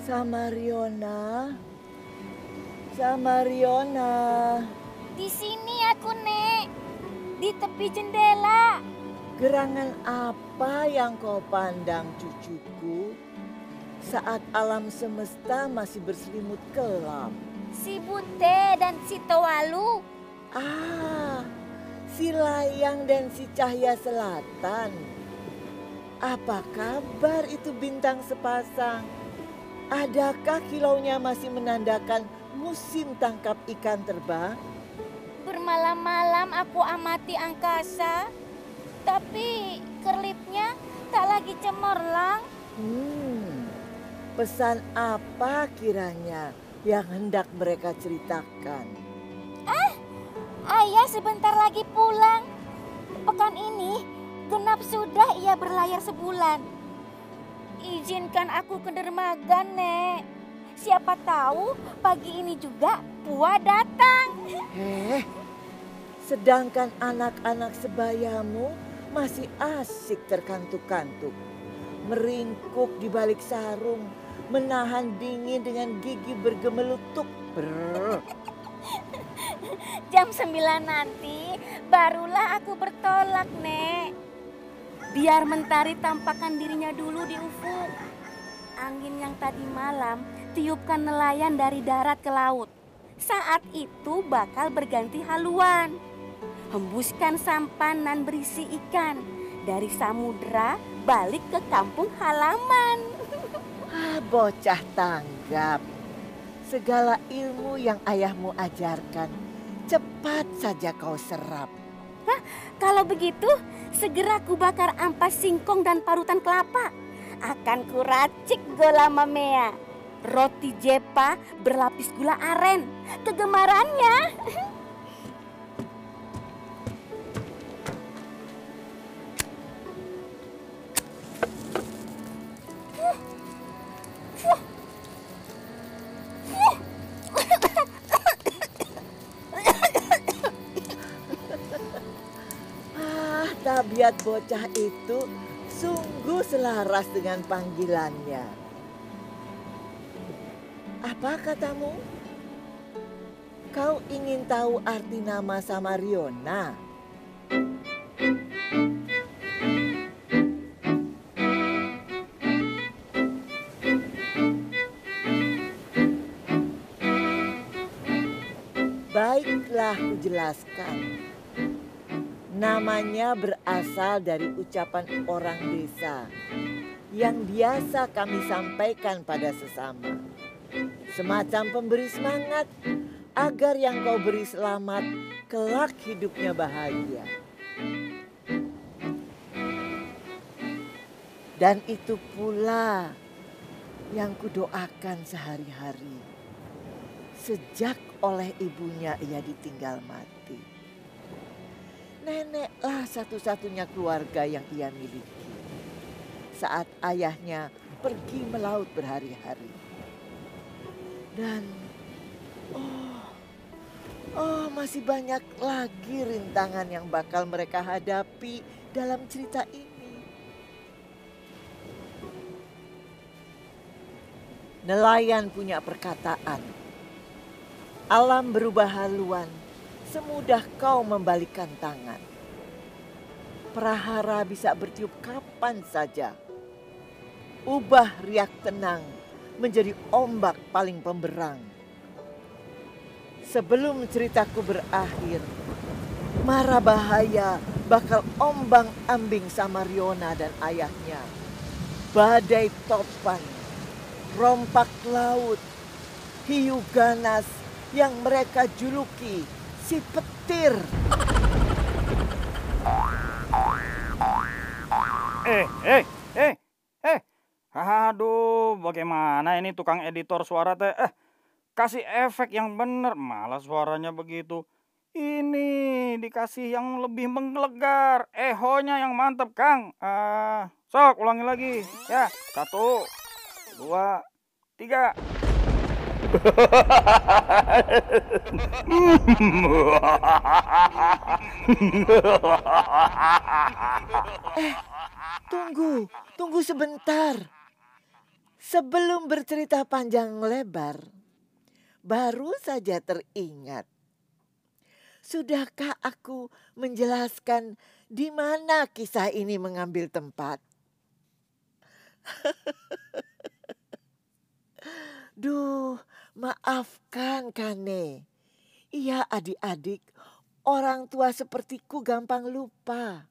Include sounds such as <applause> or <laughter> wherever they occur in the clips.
Samariona. Samariona. Di sini aku, Nek. Di tepi jendela. Gerangan apa yang kau pandang cucuku saat alam semesta masih berselimut kelam? Si Bute dan si Towalu. Ah, si Layang dan si Cahaya Selatan. Apa kabar itu bintang sepasang? Adakah kilaunya masih menandakan musim tangkap ikan terbang? Bermalam-malam aku amati angkasa, tapi kerlipnya tak lagi cemerlang. Hmm, pesan apa kiranya yang hendak mereka ceritakan? Ah, ayah sebentar lagi pulang. Pekan ini genap sudah ia berlayar sebulan. Izinkan aku ke dermaga, Nek. Siapa tahu pagi ini juga Pua datang. Eh, sedangkan anak-anak sebayamu masih asik terkantuk-kantuk. Meringkuk di balik sarung, menahan dingin dengan gigi bergemelutuk. Brr. <laughs> Jam 9 nanti barulah aku bertolak, Nek. Biar mentari tampakkan dirinya dulu di ufuk. Angin yang tadi malam tiupkan nelayan dari darat ke laut. Saat itu bakal berganti haluan. Hembuskan sampan berisi ikan dari samudera balik ke kampung halaman. <laughs> Ah, bocah tanggap. Segala ilmu yang ayahmu ajarkan, cepat saja kau serap. Hah, kalau begitu, segera ku bakar ampas singkong dan parutan kelapa. Akan kuracik gola mamea. Roti jepa berlapis gula aren. Kegemarannya. <laughs> tabiat bocah itu sungguh selaras dengan panggilannya. Apa katamu? Kau ingin tahu arti nama Samariona? Baiklah, kujelaskan. Namanya berasal dari ucapan orang desa yang biasa kami sampaikan pada sesama. Semacam pemberi semangat agar yang kau beri selamat kelak hidupnya bahagia. Dan itu pula yang kudoakan sehari-hari. Sejak oleh ibunya ia ditinggal mati. Neneklah satu-satunya keluarga yang ia miliki. Saat ayahnya pergi melaut berhari-hari. Dan oh, oh masih banyak lagi rintangan yang bakal mereka hadapi dalam cerita ini. Nelayan punya perkataan. Alam berubah haluan semudah kau membalikkan tangan. Prahara bisa bertiup kapan saja. Ubah riak tenang menjadi ombak paling pemberang. Sebelum ceritaku berakhir, mara bahaya bakal ombang ambing Samariona dan ayahnya. Badai topan, rompak laut, hiu ganas yang mereka juluki si petir. Eh, eh, eh, eh. Aduh, bagaimana ini tukang editor suara teh? Eh, kasih efek yang bener, malah suaranya begitu. Ini dikasih yang lebih menggelegar. Ehonya yang mantep, Kang. Ah, sok ulangi lagi. Ya, satu, dua, tiga. Tunggu, tunggu sebentar. Sebelum bercerita panjang lebar, baru saja teringat. Sudahkah aku menjelaskan di mana kisah ini mengambil tempat? <laughs> Duh, maafkan Kane. Iya adik-adik, orang tua sepertiku gampang lupa.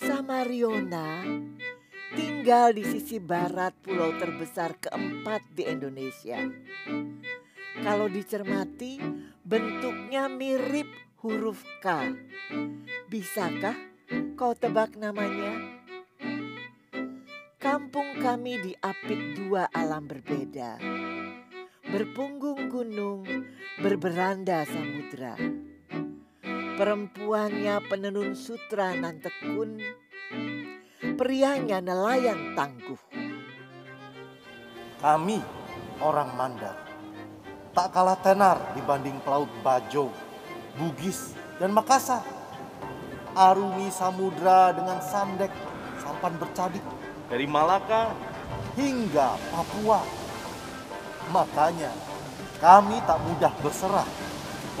Samariona tinggal di sisi barat pulau terbesar keempat di Indonesia. Kalau dicermati, bentuknya mirip huruf K. Bisakah kau tebak namanya? Kampung kami diapit dua alam berbeda. Berpunggung gunung, berberanda samudra. Perempuannya penenun sutra nan tekun, prianya nelayan tangguh. Kami orang Mandar tak kalah tenar dibanding pelaut Bajo, Bugis, dan Makassar. Arungi samudra dengan sandek, sampan bercadik dari Malaka hingga Papua. Makanya kami tak mudah berserah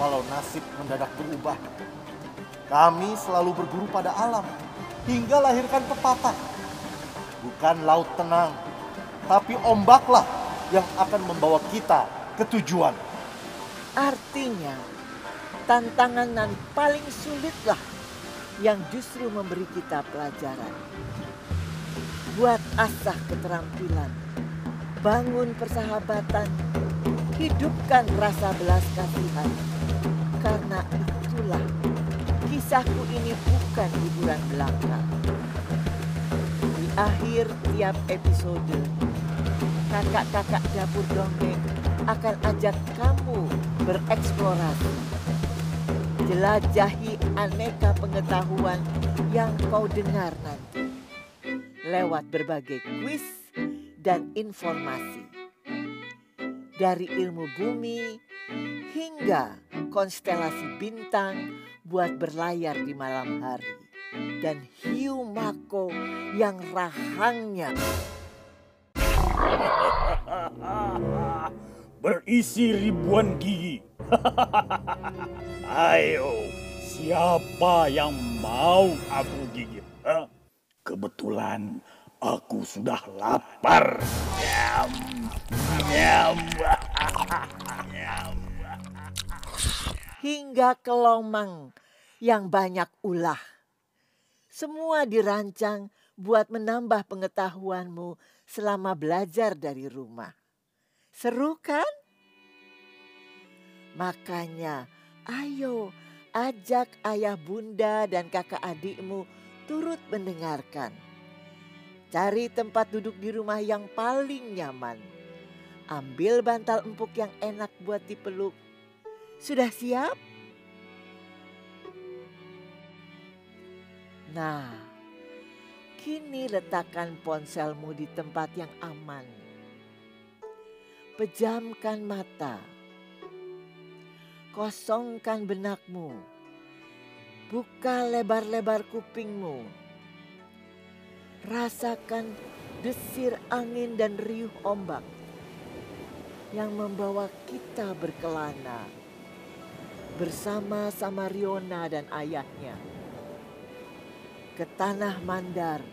walau nasib mendadak berubah. Kami selalu berguru pada alam hingga lahirkan pepatah. Bukan laut tenang, tapi ombaklah yang akan membawa kita ke tujuan. Artinya, tantangan yang paling sulitlah yang justru memberi kita pelajaran. Buat asah keterampilan, bangun persahabatan, hidupkan rasa belas kasihan. Karena itulah kisahku ini bukan hiburan belaka. Di akhir tiap episode, kakak-kakak dapur dongeng akan ajak kamu bereksplorasi. Jelajahi aneka pengetahuan yang kau dengar nanti lewat berbagai kuis dan informasi. Dari ilmu bumi hingga konstelasi bintang buat berlayar di malam hari. Dan hiu mako yang rahangnya berisi ribuan gigi. <laughs> Ayo, siapa yang mau aku gigit? Hah? Kebetulan aku sudah lapar. <laughs> Hingga ke lomang yang banyak ulah. Semua dirancang buat menambah pengetahuanmu selama belajar dari rumah. Seru kan? Makanya, ayo ajak ayah bunda dan kakak adikmu turut mendengarkan. Cari tempat duduk di rumah yang paling nyaman. Ambil bantal empuk yang enak buat dipeluk. Sudah siap? Nah, kini letakkan ponselmu di tempat yang aman Pejamkan mata. Kosongkan benakmu. Buka lebar-lebar kupingmu. Rasakan desir angin dan riuh ombak yang membawa kita berkelana bersama Samariona dan ayahnya ke tanah Mandar,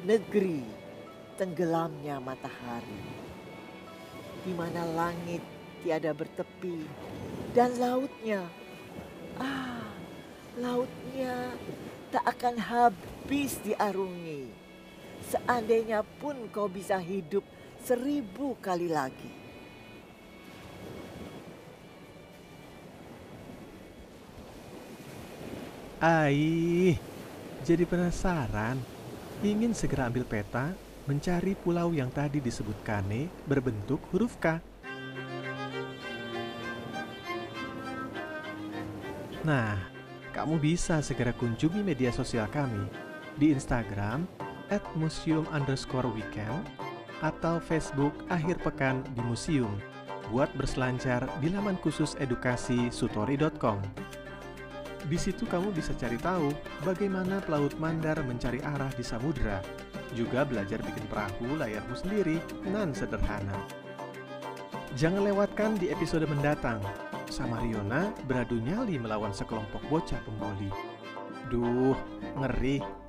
negeri tenggelamnya matahari di mana langit tiada bertepi dan lautnya, ah, lautnya tak akan habis diarungi. Seandainya pun kau bisa hidup seribu kali lagi. Aih, jadi penasaran. Ingin segera ambil peta mencari pulau yang tadi disebut Kane berbentuk huruf K. Nah, kamu bisa segera kunjungi media sosial kami di Instagram at museum underscore weekend atau Facebook akhir pekan di museum buat berselancar di laman khusus edukasi sutori.com. Di situ kamu bisa cari tahu bagaimana pelaut mandar mencari arah di samudera, juga belajar bikin perahu layarmu sendiri nan sederhana. Jangan lewatkan di episode mendatang. Samariona beradu nyali melawan sekelompok bocah pembuli. Duh, ngeri.